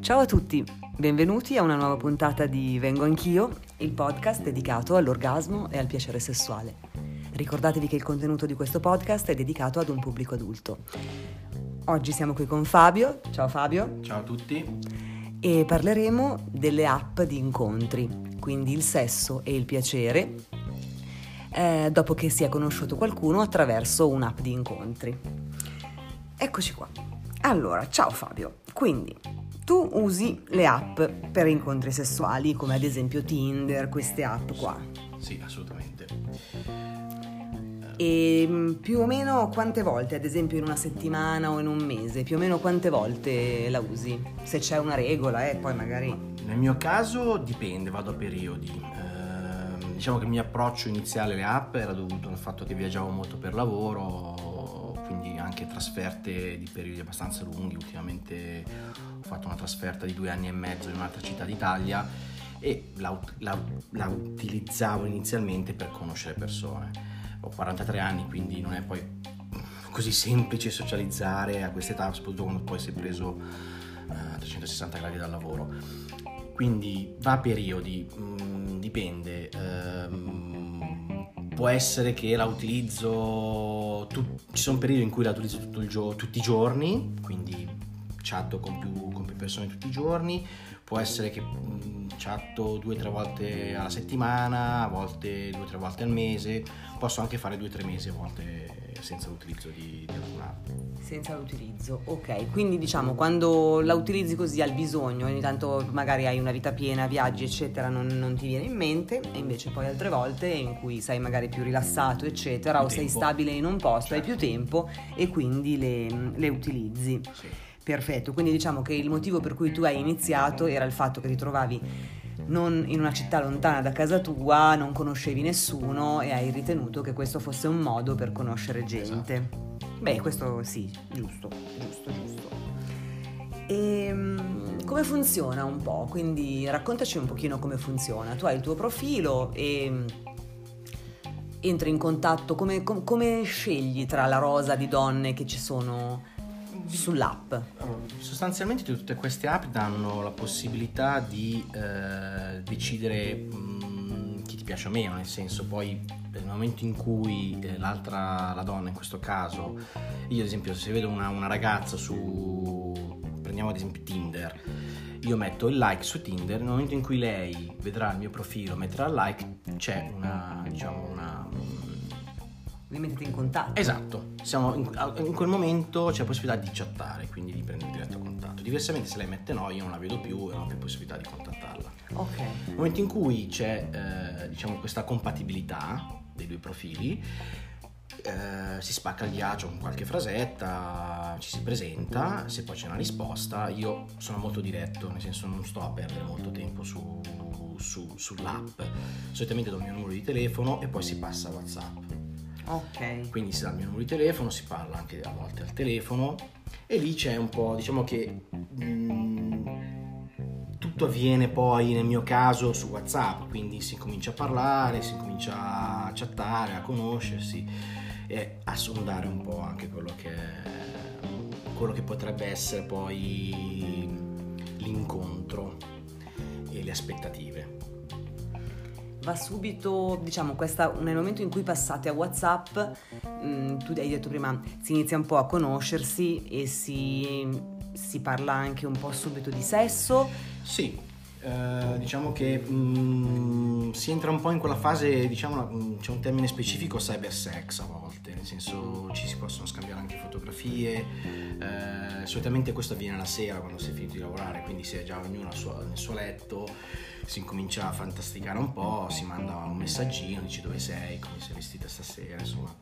Ciao a tutti, benvenuti a una nuova puntata di Vengo Anch'io, il podcast dedicato all'orgasmo e al piacere sessuale. Ricordatevi che il contenuto di questo podcast è dedicato ad un pubblico adulto. Oggi siamo qui con Fabio, ciao Fabio. Ciao a tutti. E parleremo delle app di incontri, quindi il sesso e il piacere, eh, dopo che si è conosciuto qualcuno attraverso un'app di incontri. Eccoci qua. Allora, ciao Fabio. Quindi, tu usi le app per incontri sessuali, come ad esempio Tinder, queste app qua. Sì, assolutamente. E mm, più o meno quante volte, ad esempio in una settimana o in un mese, più o meno quante volte la usi? Se c'è una regola, eh, poi magari... Nel mio caso dipende, vado a periodi. Eh, diciamo che il mio approccio iniziale alle app era dovuto al fatto che viaggiavo molto per lavoro, quindi anche trasferte di periodi abbastanza lunghi. Ultimamente ho fatto una trasferta di due anni e mezzo in un'altra città d'Italia e la, la, la utilizzavo inizialmente per conoscere persone. Ho 43 anni, quindi non è poi così semplice socializzare a quest'età, soprattutto quando poi si è preso a 360 gradi dal lavoro. Quindi va a periodi, mh, dipende. Ehm, può essere che la utilizzo, tu, ci sono periodi in cui la utilizzo gio- tutti i giorni, quindi chatto con più, persone tutti i giorni, può essere che mh, chatto due o tre volte alla settimana, a volte due o tre volte al mese, posso anche fare due o tre mesi a volte senza l'utilizzo di, di alcuna app. Senza l'utilizzo, ok. Quindi diciamo quando la utilizzi così al bisogno, ogni tanto magari hai una vita piena, viaggi eccetera, non, non ti viene in mente e invece poi altre volte in cui sei magari più rilassato eccetera Più o sei tempo. stabile in un posto, Certo. hai più tempo e quindi le, le utilizzi. Sì. Perfetto, quindi diciamo che il motivo per cui tu hai iniziato era il fatto che ti trovavi non in una città lontana da casa tua, non conoscevi nessuno e hai ritenuto che questo fosse un modo per conoscere gente. Beh, questo sì, giusto, giusto, giusto. E come funziona un po'? Quindi raccontaci un pochino come funziona. Tu hai il tuo profilo e mm, entri in contatto, come, com- come scegli tra la rosa di donne che ci sono sull'app? Sostanzialmente tutte queste app danno la possibilità di eh, decidere mh, chi ti piace o meno, nel senso poi nel momento in cui eh, l'altra, la donna in questo caso, io ad esempio se vedo una, una ragazza su, prendiamo ad esempio Tinder, io metto il like su Tinder, nel momento in cui lei vedrà il mio profilo, metterà il like, c'è una, diciamo una... Vi mettete in contatto? Esatto, siamo in, in quel momento c'è la possibilità di chattare, quindi di prendere diretto contatto. Diversamente se lei mette no, io non la vedo più e non ho più possibilità di contattarla. Ok. Nel momento in cui c'è eh, diciamo questa compatibilità dei due profili, eh, si spacca il ghiaccio con qualche frasetta, ci si presenta, se poi c'è una risposta, io sono molto diretto, nel senso non sto a perdere molto tempo su, su- sull'app. Solitamente do il mio numero di telefono e poi si passa a WhatsApp. Ok. Quindi si dà il mio numero di telefono, si parla anche a volte al telefono e lì c'è un po', diciamo che mm, tutto avviene poi nel mio caso su WhatsApp, quindi si comincia a parlare, si comincia a chattare, a conoscersi e a sondare un po' anche quello che, quello che potrebbe essere poi l'incontro e le aspettative. Va subito, diciamo, questa, nel momento in cui passate a WhatsApp, mh, tu hai detto prima, si inizia un po' a conoscersi e si, si parla anche un po' subito di sesso. Sì, eh, diciamo che mm, si entra un po' in quella fase, diciamo, mm, c'è un termine specifico, cyber sex a volte, nel senso ci si possono scambiare anche fotografie, eh, solitamente questo avviene la sera quando si è finito di lavorare, quindi si è già ognuno nel suo letto, si incomincia a fantasticare un po', si manda un messaggino, dici dove sei, come sei vestita stasera, insomma.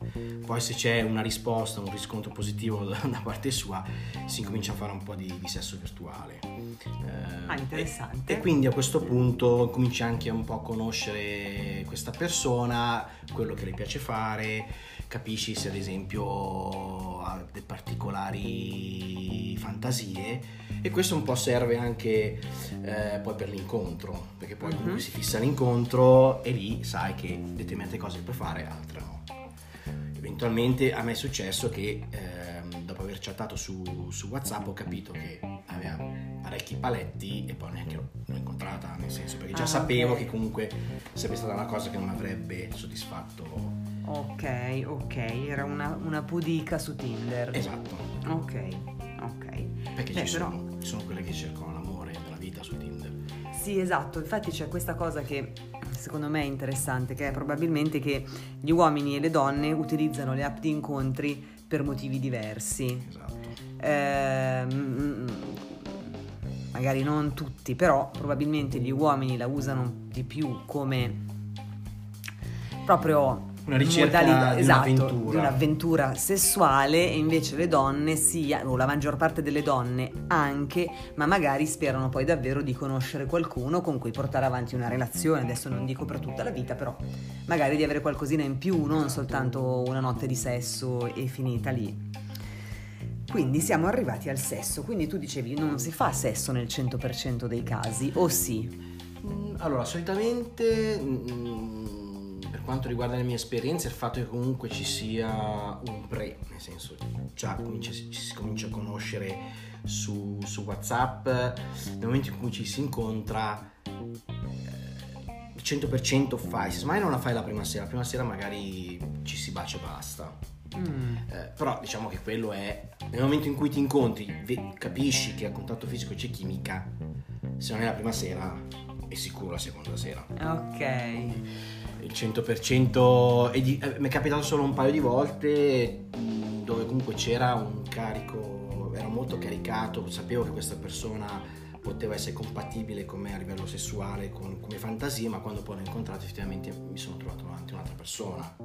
Poi se c'è una risposta, un riscontro positivo da, parte sua, si incomincia a fare un po' di, di sesso virtuale. Eh, Ah, interessante. E, e quindi a questo punto cominci anche un po' a conoscere questa persona, quello che le piace fare, capisci se ad esempio ha delle particolari fantasie e questo un po' serve anche eh, poi per l'incontro, perché poi comunque si fissa l'incontro e lì sai che determinate cose puoi fare, altre no. Eventualmente a me è successo che eh, aver chattato su, su WhatsApp ho capito che aveva parecchi paletti e poi neanche l'ho, incontrata, nel senso perché già Ah, sapevo ok. che comunque sarebbe stata una cosa che non avrebbe soddisfatto. Ok, ok, era una, una pudica su Tinder. Esatto, Ok, ok. perché Beh, ci, però- sono, ci sono quelle che cercano l'amore nella vita su Tinder. Sì, esatto, infatti c'è questa cosa che secondo me è interessante, che è probabilmente che gli uomini e le donne utilizzano le app di incontri per motivi diversi. Esatto. Ehm, magari non tutti, però probabilmente gli uomini la usano di più come proprio Una ricerca di esatto, un'avventura. di un'avventura sessuale e invece le donne sì, o la maggior parte delle donne anche, ma magari sperano poi davvero di conoscere qualcuno con cui portare avanti una relazione, adesso non dico per tutta la vita, però magari di avere qualcosina in più, non soltanto una notte di sesso e finita lì. Quindi siamo arrivati al sesso, quindi tu dicevi non si fa sesso nel 100% dei casi, o sì? Mm, Allora, solitamente mm, per quanto riguarda le mie esperienze, il fatto che comunque ci sia un pre, nel senso già comincia- ci si comincia a conoscere su, su WhatsApp, nel momento in cui ci si incontra, eh, il 100% fai, se mai non la fai la prima sera, la prima sera magari ci si bacia e basta. Mm, Eh, però diciamo che quello è nel momento in cui ti incontri, ve- capisci che a contatto fisico c'è chimica, se non è la prima sera è sicuro la seconda sera. ok. Il 100% e di- eh, mi è capitato solo un paio di volte mh, dove comunque c'era un carico, era molto caricato, sapevo che questa persona poteva essere compatibile con me a livello sessuale, con, come fantasie, ma quando poi l'ho incontrato effettivamente mi sono trovato davanti a un'altra persona.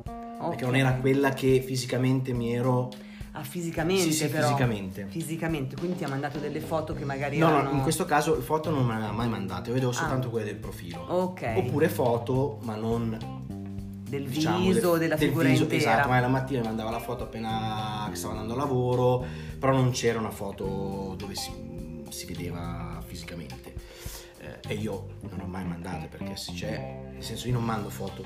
Perché non era quella che fisicamente mi ero... Ah, fisicamente Sì, sì, però. fisicamente. Fisicamente, quindi ti ha mandato delle foto che magari No, erano... no, in questo caso foto non me le ha mai mandate, io vedevo soltanto Ah. quelle del profilo. Ok. Oppure foto, ma non del diciamo, viso, del- della del figura viso, intera. Esatto, ma la mattina mi mandava la foto appena che stava andando a lavoro, però non c'era una foto dove si, si vedeva fisicamente. Eh, e io non ho mai mandate perché se c'è, nel senso io non mando foto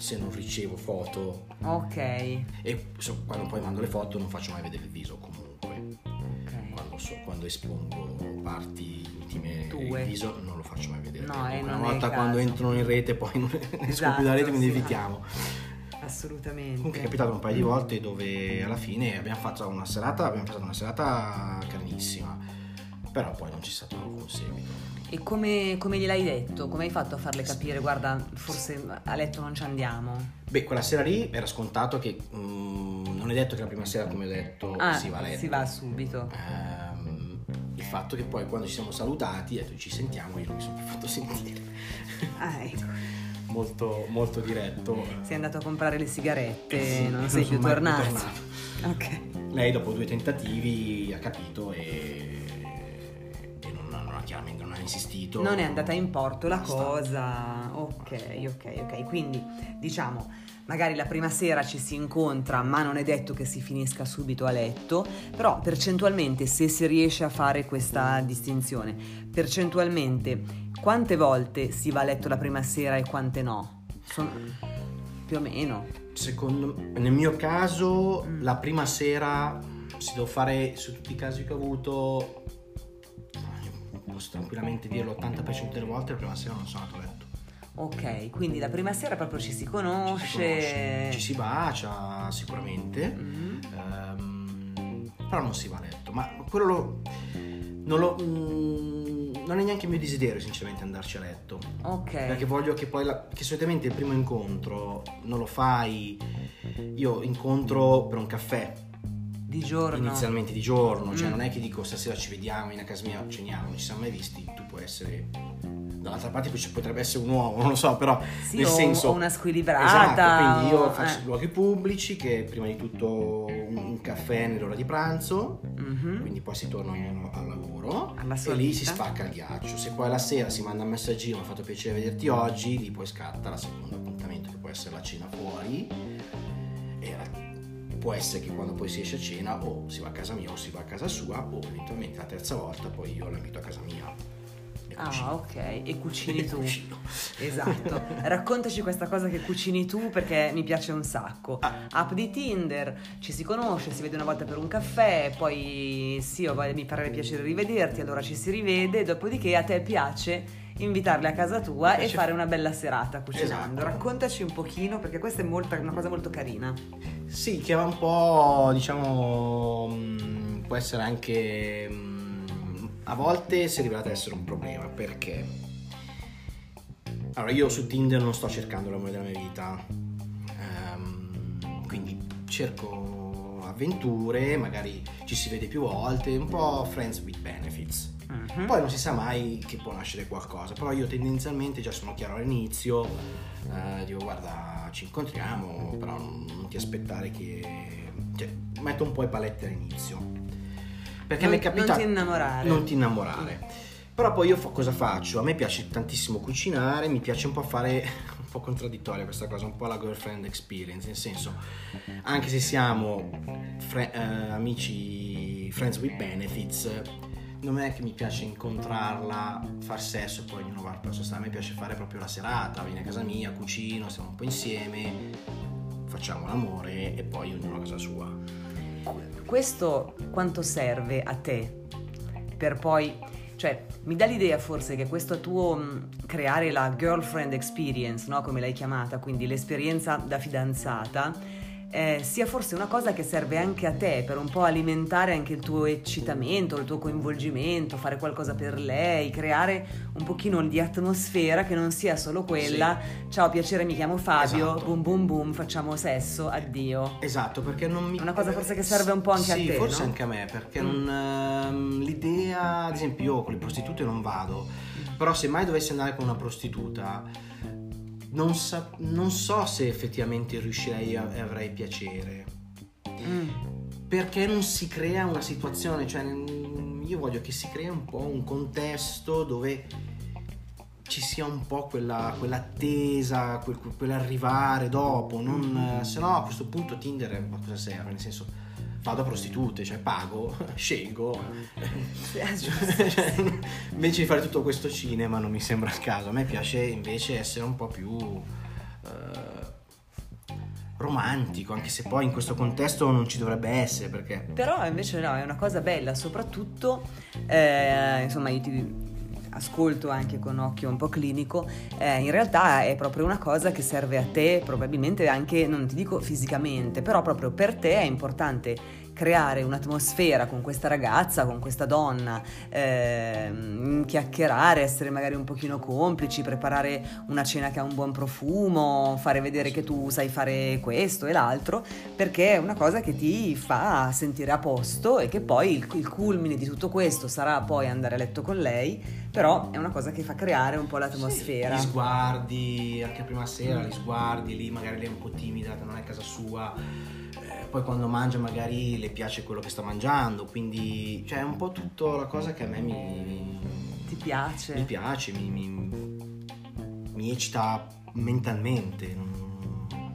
se non ricevo foto Ok. e so- quando poi mando le foto non faccio mai vedere il viso comunque ok. quando, so- quando espongo parti intime Tue. il viso non lo faccio mai vedere No, eh, una volta quando entrano in rete poi non esco Esatto, più dalla rete quindi sì. evitiamo Assolutamente. comunque è capitato un paio di volte dove alla fine abbiamo fatto una serata abbiamo passato una serata carinissima però poi non c'è stato alcun seguito E come, come gliel'hai detto? Come hai fatto a farle capire, guarda, forse a letto non ci andiamo? beh quella sera lì era scontato che mm, non è detto che la prima sera come ho detto Ah, si va a letto si va subito. Ehm, il fatto che poi quando ci siamo salutati detto ci sentiamo io non mi sono più fatto sentire Ah, ecco. molto, molto diretto Sei andato a comprare le sigarette, Sì, non non sei sono più più tornato. Ok. lei dopo due tentativi ha capito e, e non, non ha chiaramente non insistito Non è andata in porto la Basta. cosa. Ok, ok, ok. Quindi diciamo, magari la prima sera ci si incontra, ma non è detto che si finisca subito a letto. Però percentualmente, se si riesce a fare questa distinzione, percentualmente quante volte si va a letto la prima sera e quante no? Sono più o meno. secondo nel mio caso Mm. la prima sera si devo fare su tutti i casi che ho avuto posso tranquillamente dire l'80% delle volte la prima sera non sono andato a letto Ok, quindi la prima sera proprio ci si ci si, conosce. conosce, ci si bacia sicuramente Mhm. Ehm, però non si va a letto. Ma quello lo- non, lo, mm, non è neanche il mio desiderio, sinceramente, andarci a letto. Ok. Perché voglio che poi, la- che solitamente il primo incontro non lo fai. Io incontro per un caffè di giorno. inizialmente di giorno, cioè Mm. non è che dico stasera ci vediamo in a casa mia, ceniamo, non ci siamo mai visti. Tu puoi essere. Dall'altra parte ci potrebbe essere un uomo, non lo so, però Sì, nel o- senso o una squilibrata. Esatto, quindi io faccio eh. luoghi pubblici che prima di tutto un, un caffè nell'ora di pranzo, Mhm. quindi poi si torna al lavoro Alla e lì vita. si spacca il ghiaccio. Se poi la sera si manda un messaggino, mi ha fatto piacere vederti oggi, lì poi scatta la seconda appuntamento che può essere la cena fuori. E la- può essere che quando poi si esce a cena o si va a casa mia o si va a casa sua o eventualmente la terza volta poi io la invito a casa mia. Ah, ok. E cucini tu. Cucino. Esatto. Raccontaci questa cosa che cucini tu perché mi piace un sacco. Ah. App di Tinder, ci si conosce, si vede una volta per un caffè, poi sì, mi farebbe piacere rivederti, allora ci si rivede, dopodiché a te piace invitarli a casa tua e fare una bella serata cucinando. Esatto. Raccontaci un pochino perché questa è molta- una cosa molto carina. Sì, che va un po', diciamo, mh, può essere anche, mh, a volte si è rivelato essere un problema, perché? Allora, io su Tinder non sto cercando l'amore della mia vita, Ehm, quindi cerco avventure, magari ci si vede più volte, un po' friends with benefits. Mhm. Poi non si sa mai che può nascere qualcosa, però io tendenzialmente già sono chiaro all'inizio, eh, dico guarda ci incontriamo, però non, non ti aspettare che... Cioè, metto un po' i paletti all'inizio. Perché Non- mi è capitato... non ti innamorare. Non ti innamorare. Però poi io fa- cosa faccio? A me piace tantissimo cucinare, mi piace un po' fare un po' contraddittoria questa cosa, un po' la girlfriend experience, nel senso, anche se siamo fre- eh, amici friends with benefits, non è che mi piace incontrarla, far sesso e poi ognuno va sua strada, a me piace fare proprio la serata, vieni a casa mia, cucino, stiamo un po' insieme, facciamo l'amore e poi ognuno a casa sua. Questo quanto serve a te per poi, cioè mi dà l'idea forse che questo tuo mh, creare la girlfriend experience, no? come l'hai chiamata, quindi l'esperienza da fidanzata, eh, sia forse una cosa che serve anche a te per un po' alimentare anche il tuo eccitamento, il tuo coinvolgimento, fare qualcosa per lei, creare un pochino di atmosfera che non sia solo quella, ciao piacere mi chiamo Fabio, Esatto. boom boom boom, facciamo sesso, addio. Esatto, perché non mi... Una cosa forse che serve un po' anche a sì, te, forse no? anche a me, perché Mm. non, ehm, l'idea, ad esempio io con le prostitute non vado, però se mai dovessi andare con una prostituta, non, sa- non so se effettivamente riuscirei a- e avrei piacere. Mm. Perché non si crea una situazione, cioè mm, io voglio che si crea un po' un contesto dove ci sia un po' quella, quell'attesa, quel, quell'arrivare dopo, non, eh, se no a questo punto Tinder a cosa serve? Nel senso vado a prostitute, cioè pago, scelgo, Cioè, invece di fare tutto questo cinema non mi sembra il caso, a me piace invece essere un po' più eh, romantico, anche se poi in questo contesto non ci dovrebbe essere perché... Però invece no, è una cosa bella, soprattutto, eh, insomma, io ti ascolto anche con occhio un po' clinico, eh, in realtà è proprio una cosa che serve a te, probabilmente anche, non ti dico fisicamente, però proprio per te è importante creare un'atmosfera con questa ragazza, con questa donna, ehm, chiacchierare, essere magari un pochino complici, preparare una cena che ha un buon profumo, fare vedere che tu sai fare questo e l'altro, perché è una cosa che ti fa sentire a posto e che poi il, il culmine di tutto questo sarà poi andare a letto con lei, però è una cosa che fa creare un po' l'atmosfera. Gli sguardi, anche prima sera, gli sguardi, lì magari lei è un po' timida, non è casa sua, poi quando mangia magari le piace quello che sta mangiando, quindi cioè è un po' tutta la cosa che a me mi, Ti piace? mi piace, mi, mi- mi eccita mentalmente,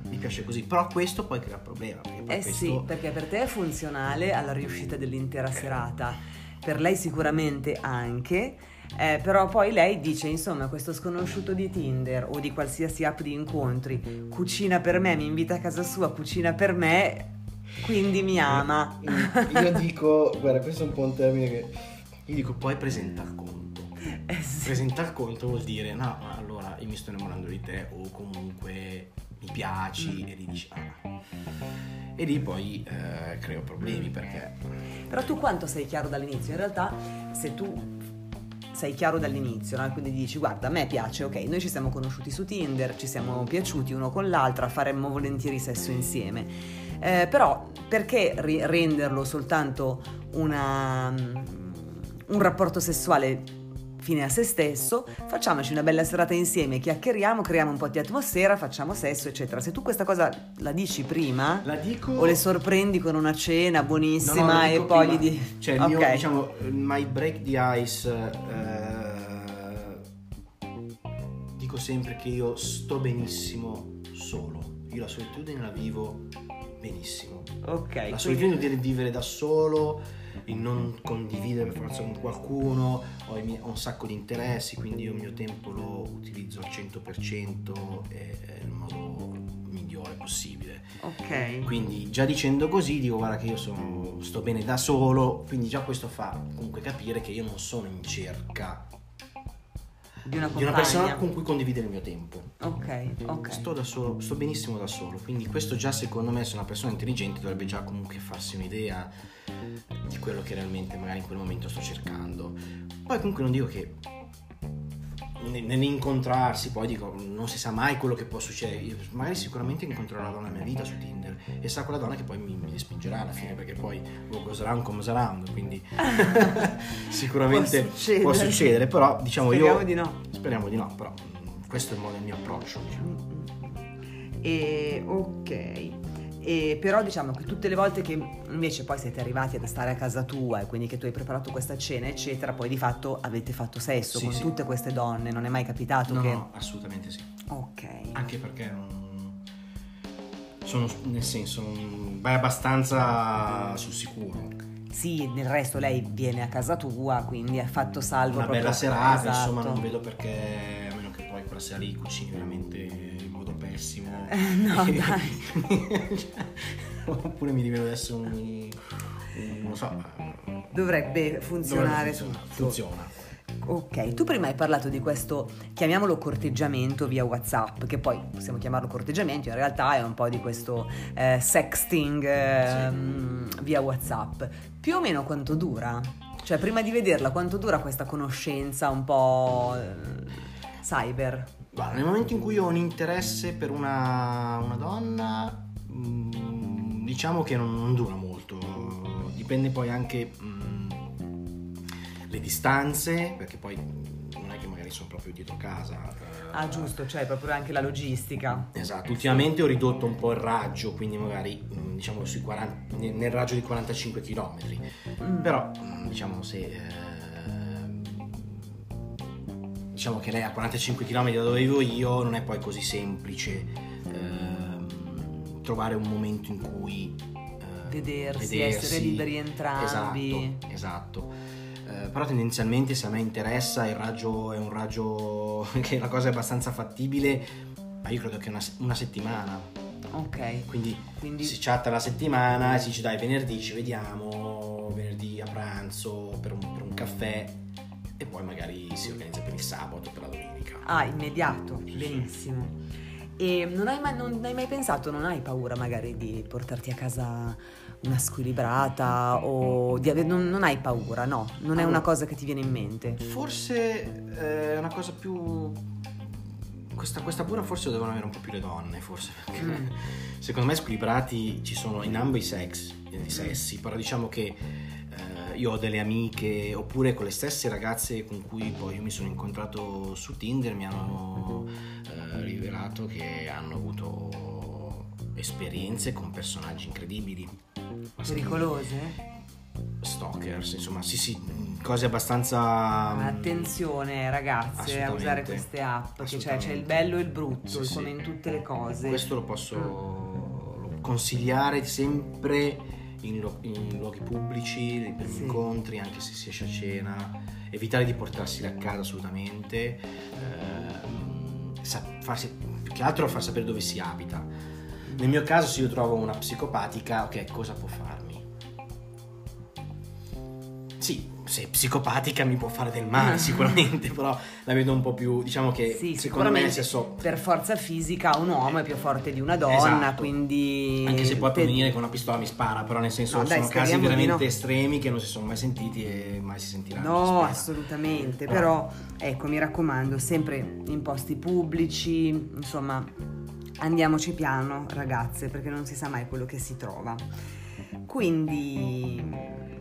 mi piace così, però questo poi crea problema. Eh questo, sì, perché per te è funzionale alla riuscita dell'intera serata, per lei sicuramente anche, eh, però poi lei dice insomma questo sconosciuto di Tinder o di qualsiasi app di incontri cucina per me, mi invita a casa sua, cucina per me, quindi mi ama. Io dico, guarda, questo è un po' un termine che... Io dico, poi presenta il conto. Eh sì. Presenta il conto vuol dire, no, ma allora io mi sto innamorando di te o comunque mi piaci Mm. e lì dici, ah. E lì poi eh, creo problemi perché... Però tu quanto sei chiaro dall'inizio? In realtà se tu sei chiaro dall'inizio, no? quindi dici guarda a me piace, ok, noi ci siamo conosciuti su Tinder, ci siamo piaciuti uno con l'altra, faremmo volentieri sesso insieme. Eh, però perché ri- renderlo soltanto una, un rapporto sessuale fine a se stesso, facciamoci una bella serata insieme, chiacchieriamo, creiamo un po' di atmosfera, facciamo sesso, eccetera. Se tu questa cosa la dici prima La dico... o le sorprendi con una cena No, buonissima no, la e poi prima. gli di... Cioè, il Ok. mio, diciamo, my break the ice... eh, dico sempre che io sto benissimo solo. Io la solitudine la vivo benissimo. Ok, La quindi- solitudine di vivere da solo il non condividere per forza con qualcuno, ho, miei, ho, un sacco di interessi, quindi io il mio tempo lo utilizzo al 100% e nel modo migliore possibile. Ok. Quindi già dicendo così dico guarda che io sono, sto bene da solo, quindi già questo fa comunque capire che io non sono in cerca di una, di una, persona con cui condividere il mio tempo. Ok, ok. Sto da solo, sto benissimo da solo, quindi questo già secondo me se una persona intelligente dovrebbe già comunque farsi un'idea di quello che realmente magari in quel momento sto cercando. Poi comunque non dico che nell'incontrarsi, poi dico, non si sa mai quello che può succedere. Io magari sicuramente incontrerò la donna nella mia vita su Tinder e sarà quella donna che poi mi, mi respingerà alla fine, perché poi go saranno come saranno, quindi sicuramente può succedere. può succedere. però diciamo speriamo io... di no. Speriamo di no, però questo è il, modo, il mio approccio. Diciamo. E ok. E però diciamo che tutte le volte che invece poi siete arrivati ad stare a casa tua e quindi che tu hai preparato questa cena eccetera poi di fatto avete fatto sesso sì, con sì. tutte queste donne non è mai capitato no, che no assolutamente sì ok anche perché non... sono nel senso vai abbastanza sul sicuro sì, nel resto lei viene a casa tua, quindi ha fatto salvo una bella serata, esatto. insomma, non vedo perché, a meno che poi quella sera lì cucini veramente pessimo. no, dai. Oppure mi rivelo adesso un, non so. Dovrebbe funzionare. Dovrebbe funziona. funziona. Ok, tu prima hai parlato di questo, chiamiamolo corteggiamento via WhatsApp, che poi possiamo chiamarlo corteggiamento, in realtà è un po' di questo eh, sexting eh, sì. via WhatsApp. Più o meno quanto dura? Cioè, prima di vederla, quanto dura questa conoscenza un po' eh, cyber? Bah, nel momento in cui ho un interesse per una, una donna, mh, mm, diciamo che non, non, dura molto, dipende poi anche... Mh, le distanze, perché poi non è che magari sono proprio dietro casa. Ah, giusto, cioè proprio anche la logistica. Esatto, ultimamente ho ridotto un po' il raggio, quindi magari mm, diciamo sui 40, nel raggio di 45 km. Mm. Però mm, diciamo se eh, diciamo che lei a 45 km da dove vivo io non è poi così semplice eh, trovare un momento in cui eh, vedersi, vedersi, essere liberi entrambi. Esatto, esatto. Eh, però tendenzialmente se a me interessa il raggio è un raggio che la cosa è abbastanza fattibile, ma io credo che una, una settimana. Ok. Quindi, Quindi, si chatta la settimana e si dice dai venerdì ci vediamo, venerdì a pranzo per un, per un caffè e poi magari si organizza per il sabato, per la domenica. Ah, immediato, benissimo. E non hai, mai, non hai mai pensato, non hai paura magari di portarti a casa una squilibrata o di aver, non, non, hai paura, no, non è una cosa che ti viene in mente. Forse eh, è una cosa più... Questa, questa paura forse lo devono avere un po' più le donne, forse, perché mm. secondo me squilibrati ci sono in ambo i sex, i sessi, però diciamo che eh, io ho delle amiche, oppure con le stesse ragazze con cui poi io mi sono incontrato su Tinder, mi hanno eh, rivelato che hanno avuto esperienze con personaggi incredibili Pericolose? Stalkers, insomma, sì, sì, cose abbastanza. Attenzione, ragazze, a usare queste app, che cioè, c'è il bello e il brutto, sì, come sì. in tutte le cose. Questo lo posso mm. consigliare sempre in, lo, in, luoghi pubblici, per sì. incontri, anche se si esce a cena. Evitare di portarseli a casa assolutamente. Eh, farsi, più che altro far sapere dove si abita nel mio caso se io trovo una psicopatica, ok, cosa può farmi? Sì, se è psicopatica mi può fare del male sicuramente, però la vedo un po' più, diciamo che sì, secondo me senso... per forza fisica un uomo è più forte di una donna, esatto. quindi... Anche se poi per venire con una pistola mi spara, però nel senso no, sono casi veramente no. estremi che non si sono mai sentiti e mai si sentiranno. No, assolutamente, però ecco mi raccomando, sempre in posti pubblici, insomma andiamoci piano ragazze perché non si sa mai quello che si trova. Quindi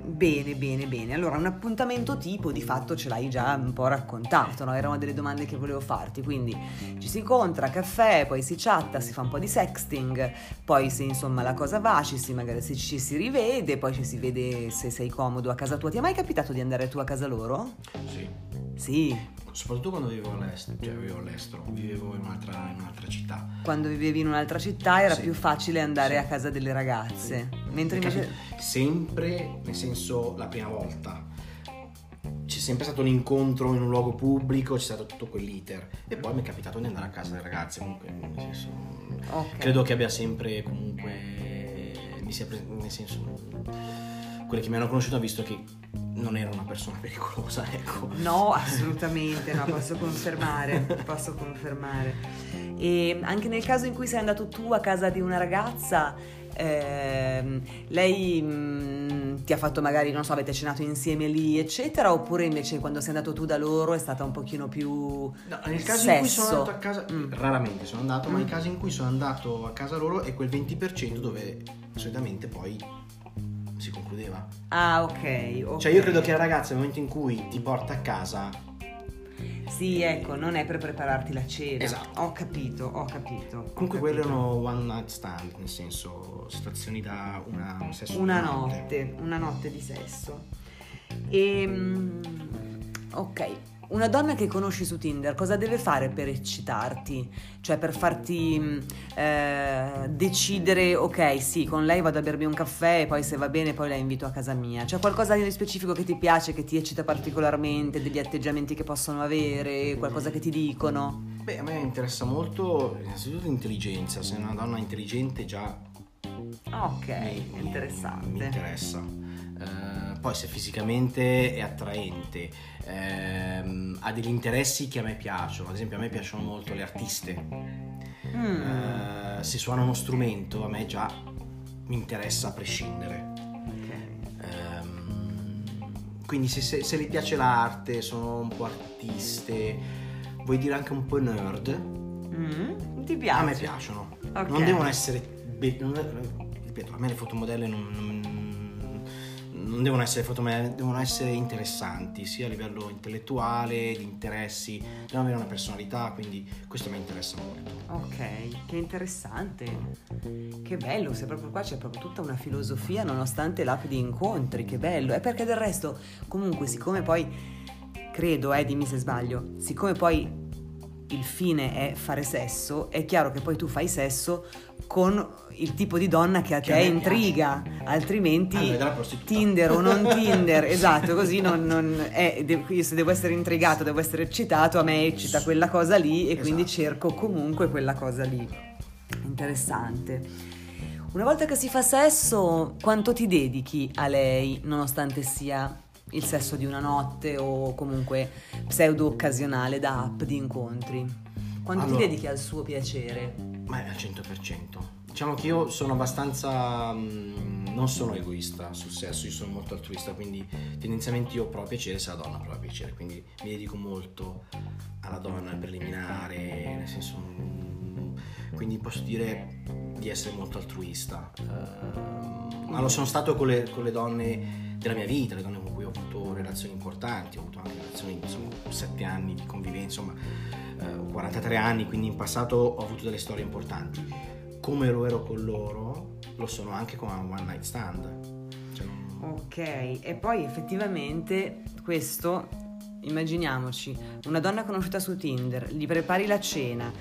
bene, bene, bene. Allora un appuntamento tipo di fatto ce l'hai già un po' raccontato, no? Erano delle domande che volevo farti, quindi ci si incontra, caffè, poi si chatta, si fa un po' di sexting, poi se insomma la cosa va, ci si, magari se ci si rivede, poi ci si vede se sei comodo a casa tua. Ti è mai capitato di andare tu a casa loro? Sì. Sì soprattutto quando vivevo all'estero, cioè vivevo all'estero, vivevo in un'altra, in un'altra città. Quando vivevi in un'altra città era sì. più facile andare sì. a casa delle ragazze. Sì. Mentre invece... Sempre, nel senso, la prima volta c'è sempre stato un incontro in un luogo pubblico, c'è stato tutto quell'iter. E poi mi è capitato di andare a casa delle ragazze, comunque, nel senso, okay. credo che abbia sempre comunque, mi sia preso, nel senso, quelle che mi hanno conosciuto hanno visto che non era una persona pericolosa, ecco. No, assolutamente, no, posso confermare, posso confermare. E anche nel caso in cui sei andato tu a casa di una ragazza, eh, lei mh, mm, ti ha fatto magari, non so, avete cenato insieme lì, eccetera, oppure invece quando sei andato tu da loro è stata un pochino più no, nel caso sesso. in cui sono andato a casa, mm. raramente sono andato, mm. ma nei casi in cui sono andato a casa loro è quel 20% dove solitamente poi si concludeva. Ah, ok. okay. Cioè io credo che la ragazza nel momento in cui ti porta a casa sì, ecco, non è per prepararti la cena. Esatto. Ho capito, ho capito. Comunque quello erano one night stand, nel senso situazioni da una, un sesso una notte. notte. Una notte di sesso. E, ehm, ok, una donna che conosci su Tinder cosa deve fare per eccitarti? Cioè per farti mm, eh, decidere, ok, sì, con lei vado a bermi un caffè e poi se va bene poi la invito a casa mia. C'è qualcosa di specifico che ti piace, che ti eccita particolarmente, degli atteggiamenti che possono avere, qualcosa che ti dicono? Beh, a me interessa molto innanzitutto l'intelligenza, se è una donna intelligente già... Ok, mi, interessante. Mi, mi interessa. Uh, poi se fisicamente è attraente ehm, ha degli interessi che a me piacciono, ad esempio a me piacciono molto le artiste, mm. eh, se suona uno strumento a me già mi interessa a prescindere. Ehm, quindi se, se, se gli piace l'arte, sono un po' artiste, vuoi dire anche un po' nerd? Mm. Ti piace? A me piacciono. Okay. Non devono essere... Be- non, ripeto, a me le fotomodelle non, non non devono essere fotomodelle, devono essere interessanti sia a livello intellettuale, di interessi, devono avere una personalità, quindi questo mi interessa molto. Ok, che interessante, che bello, se proprio qua c'è proprio tutta una filosofia nonostante l'app di incontri, che bello, è perché del resto comunque siccome poi, credo, eh, dimmi se sbaglio, siccome poi il fine è fare sesso, è chiaro che poi tu fai sesso con il tipo di donna che a che te intriga, piace. altrimenti Tinder o non Tinder, esatto, così non, non è, io se devo essere intrigato, devo essere eccitato, a me eccita quella cosa lì e esatto. quindi cerco comunque quella cosa lì. Interessante. Una volta che si fa sesso, quanto ti dedichi a lei, nonostante sia il sesso di una notte o comunque pseudo occasionale da app di incontri? Quanto allora, ti dedichi al suo piacere? Ma al 100%. Diciamo che io sono abbastanza... Mh, non sono egoista sul sesso, io sono molto altruista, quindi tendenzialmente io provo piacere se la donna prova piacere, quindi mi dedico molto alla donna preliminare, nel senso... Mh, quindi posso dire di essere molto altruista. Uh, ma lo sono stato con le, con le donne della mia vita, le donne con cui ho avuto relazioni importanti, ho avuto anche relazioni, insomma, 7 anni di convivenza, insomma, eh, 43 anni, quindi in passato ho avuto delle storie importanti. Come lo ero con loro, lo sono anche con un one night stand. Cioè. Ok, e poi effettivamente questo, immaginiamoci, una donna conosciuta su Tinder, gli prepari la cena,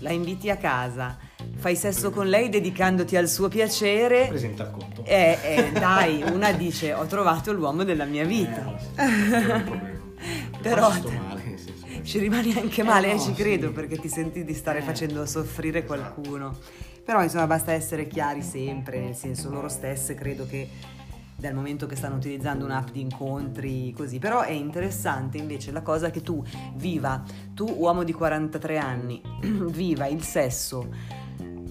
la inviti a casa, fai sesso con lei dedicandoti al suo piacere. Presenta il conto. Eh, eh, dai, una dice ho trovato l'uomo della mia vita. Eh, Però male, sì, sì. ci rimani anche male, eh, no, ci credo, sì. perché ti senti di stare eh. facendo soffrire qualcuno. Però insomma basta essere chiari sempre, nel senso loro stesse credo che dal momento che stanno utilizzando un'app di incontri così, però è interessante invece la cosa che tu viva, tu uomo di 43 anni, viva il sesso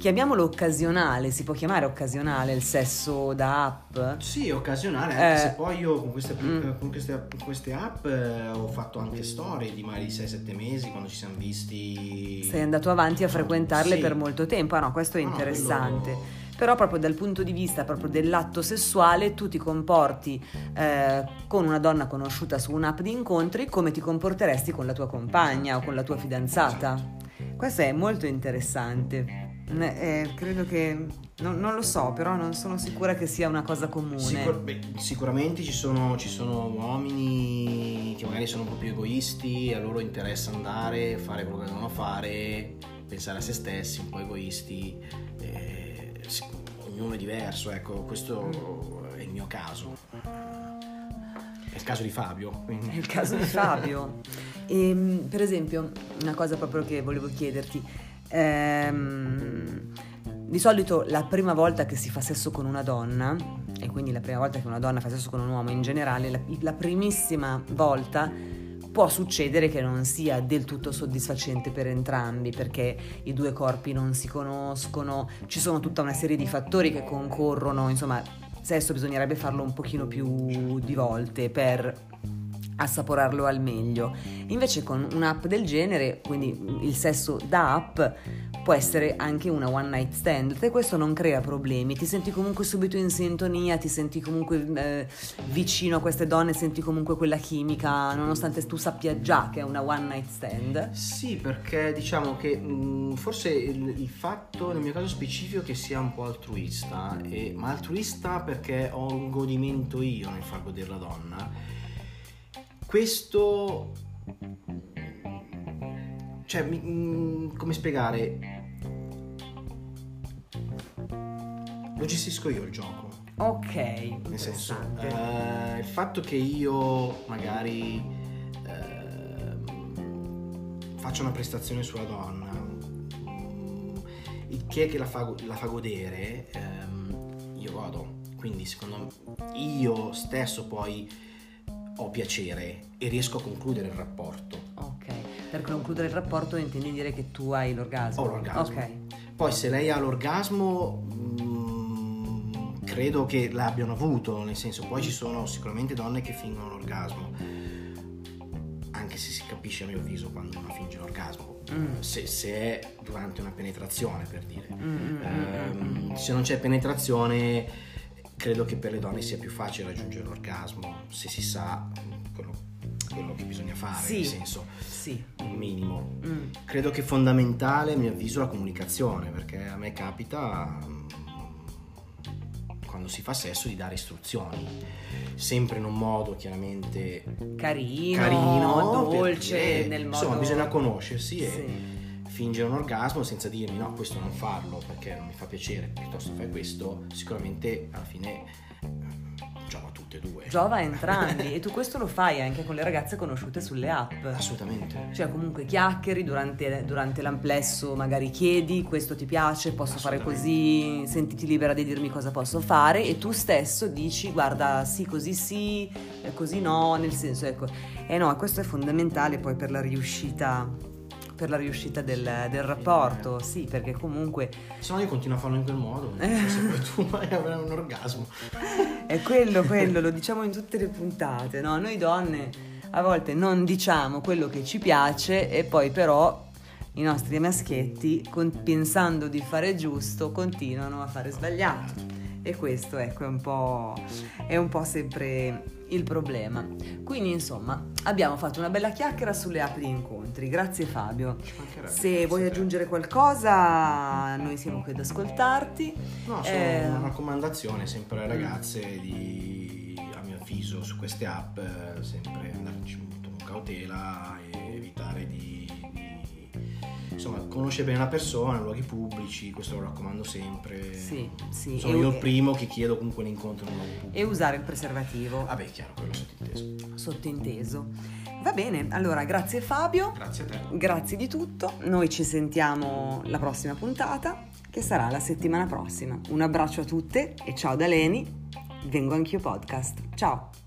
chiamiamolo occasionale, si può chiamare occasionale il sesso da app? Sì, occasionale, anche eh, se poi io con queste, mm. con queste, con queste app eh, ho fatto anche storie di magari 6-7 mesi quando ci siamo visti. Sei andato avanti a frequentarle sì. per molto tempo, ah no, questo è interessante. No, quello però proprio dal punto di vista proprio dell'atto sessuale tu ti comporti eh, con una donna conosciuta su un'app di incontri come ti comporteresti con la tua compagna o con la tua fidanzata. Questo è molto interessante. Eh, credo che non, non, lo so, però non sono sicura che sia una cosa comune. Sicur- beh, sicuramente ci sono, ci sono, uomini che magari sono un po' più egoisti, a loro interessa andare, fare quello che devono fare, pensare a se stessi, un po' egoisti. Eh, ognuno è diverso, ecco, questo è il mio caso. È il caso di Fabio. Quindi. È il caso di Fabio. E, ehm, per esempio, una cosa proprio che volevo chiederti. Ehm, di solito la prima volta che si fa sesso con una donna, e quindi la prima volta che una donna fa sesso con un uomo in generale, la, la primissima volta può succedere che non sia del tutto soddisfacente per entrambi perché i due corpi non si conoscono, ci sono tutta una serie di fattori che concorrono, insomma, sesso bisognerebbe farlo un pochino più di volte per assaporarlo al meglio. Invece con un'app del genere, quindi il sesso da app, può essere anche una one night stand e questo non crea problemi, ti senti comunque subito in sintonia, ti senti comunque eh, vicino a queste donne, senti comunque quella chimica, nonostante tu sappia già che è una one night stand. Sì, perché diciamo che mh, mm, forse il, il, fatto nel mio caso specifico che sia un po' altruista, e, ma altruista perché ho un godimento io nel far godere la donna. Questo cioè, mi, mh, come spiegare? Lo gestisco io il gioco. Ok. Nel senso, uh, il fatto che io magari uh, faccio una prestazione sulla donna, mm, il che è che la fa, la fa godere, um, io godo. Quindi secondo me io stesso poi ho piacere e riesco a concludere il rapporto. Ok. Per concludere il rapporto intendi dire che tu hai l'orgasmo? Ho l'orgasmo. Ok. Poi se lei ha l'orgasmo mm, credo che l'abbiano avuto, nel senso poi ci sono sicuramente donne che fingono l'orgasmo, anche se si capisce a mio avviso quando una finge l'orgasmo, mm. se, se, è durante una penetrazione per dire. Mm, ehm, se non c'è penetrazione credo che per le donne sia più facile raggiungere l'orgasmo se si sa quello quello che bisogna fare, sì, nel senso sì. un minimo. Mm. Credo che fondamentale, a mio avviso, la comunicazione, perché a me capita mm, quando si fa sesso di dare istruzioni, sempre in un modo chiaramente carino, carino dolce, perché, nel modo... Insomma, bisogna conoscersi sì. e fingere un orgasmo senza dirmi no, questo non farlo perché non mi fa piacere, piuttosto fai questo, sicuramente alla fine tutte e due. Giova a entrambi e tu questo lo fai anche con le ragazze conosciute sulle app. Assolutamente. Cioè comunque chiacchieri durante, durante l'amplesso, magari chiedi questo ti piace, posso fare così, sentiti libera di dirmi cosa posso fare e tu stesso dici guarda sì così sì, così no, nel senso ecco. E eh no, questo è fondamentale poi per la riuscita per la riuscita del, del rapporto, sì, perché comunque... Se no io continuo a farlo in quel modo, se poi tu vai a avere un orgasmo. È quello, quello, lo diciamo in tutte le puntate, no? Noi donne a volte non diciamo quello che ci piace e poi però i nostri maschietti, pensando di fare giusto, continuano a fare sbagliato. E questo ecco, è, un po', è un po' sempre il problema. Quindi insomma abbiamo fatto una bella chiacchiera sulle app di incontri. Grazie Fabio. Se vuoi aggiungere qualcosa noi siamo qui ad ascoltarti. No, solo eh... una raccomandazione sempre alle ragazze di, a mio avviso su queste app, eh, sempre andarci molto con cautela e evitare di insomma, conosce bene la persona, luoghi pubblici, questo lo raccomando sempre. Sì, sì. Sono e io il primo che chiedo comunque l'incontro in un luogo pubblico. E usare il preservativo. Vabbè, chiaro, quello sottinteso. Sottinteso. Va bene, allora grazie Fabio. Grazie a te. Grazie di tutto. Noi ci sentiamo la prossima puntata, che sarà la settimana prossima. Un abbraccio a tutte e ciao da Leni. Vengo anch'io podcast. Ciao.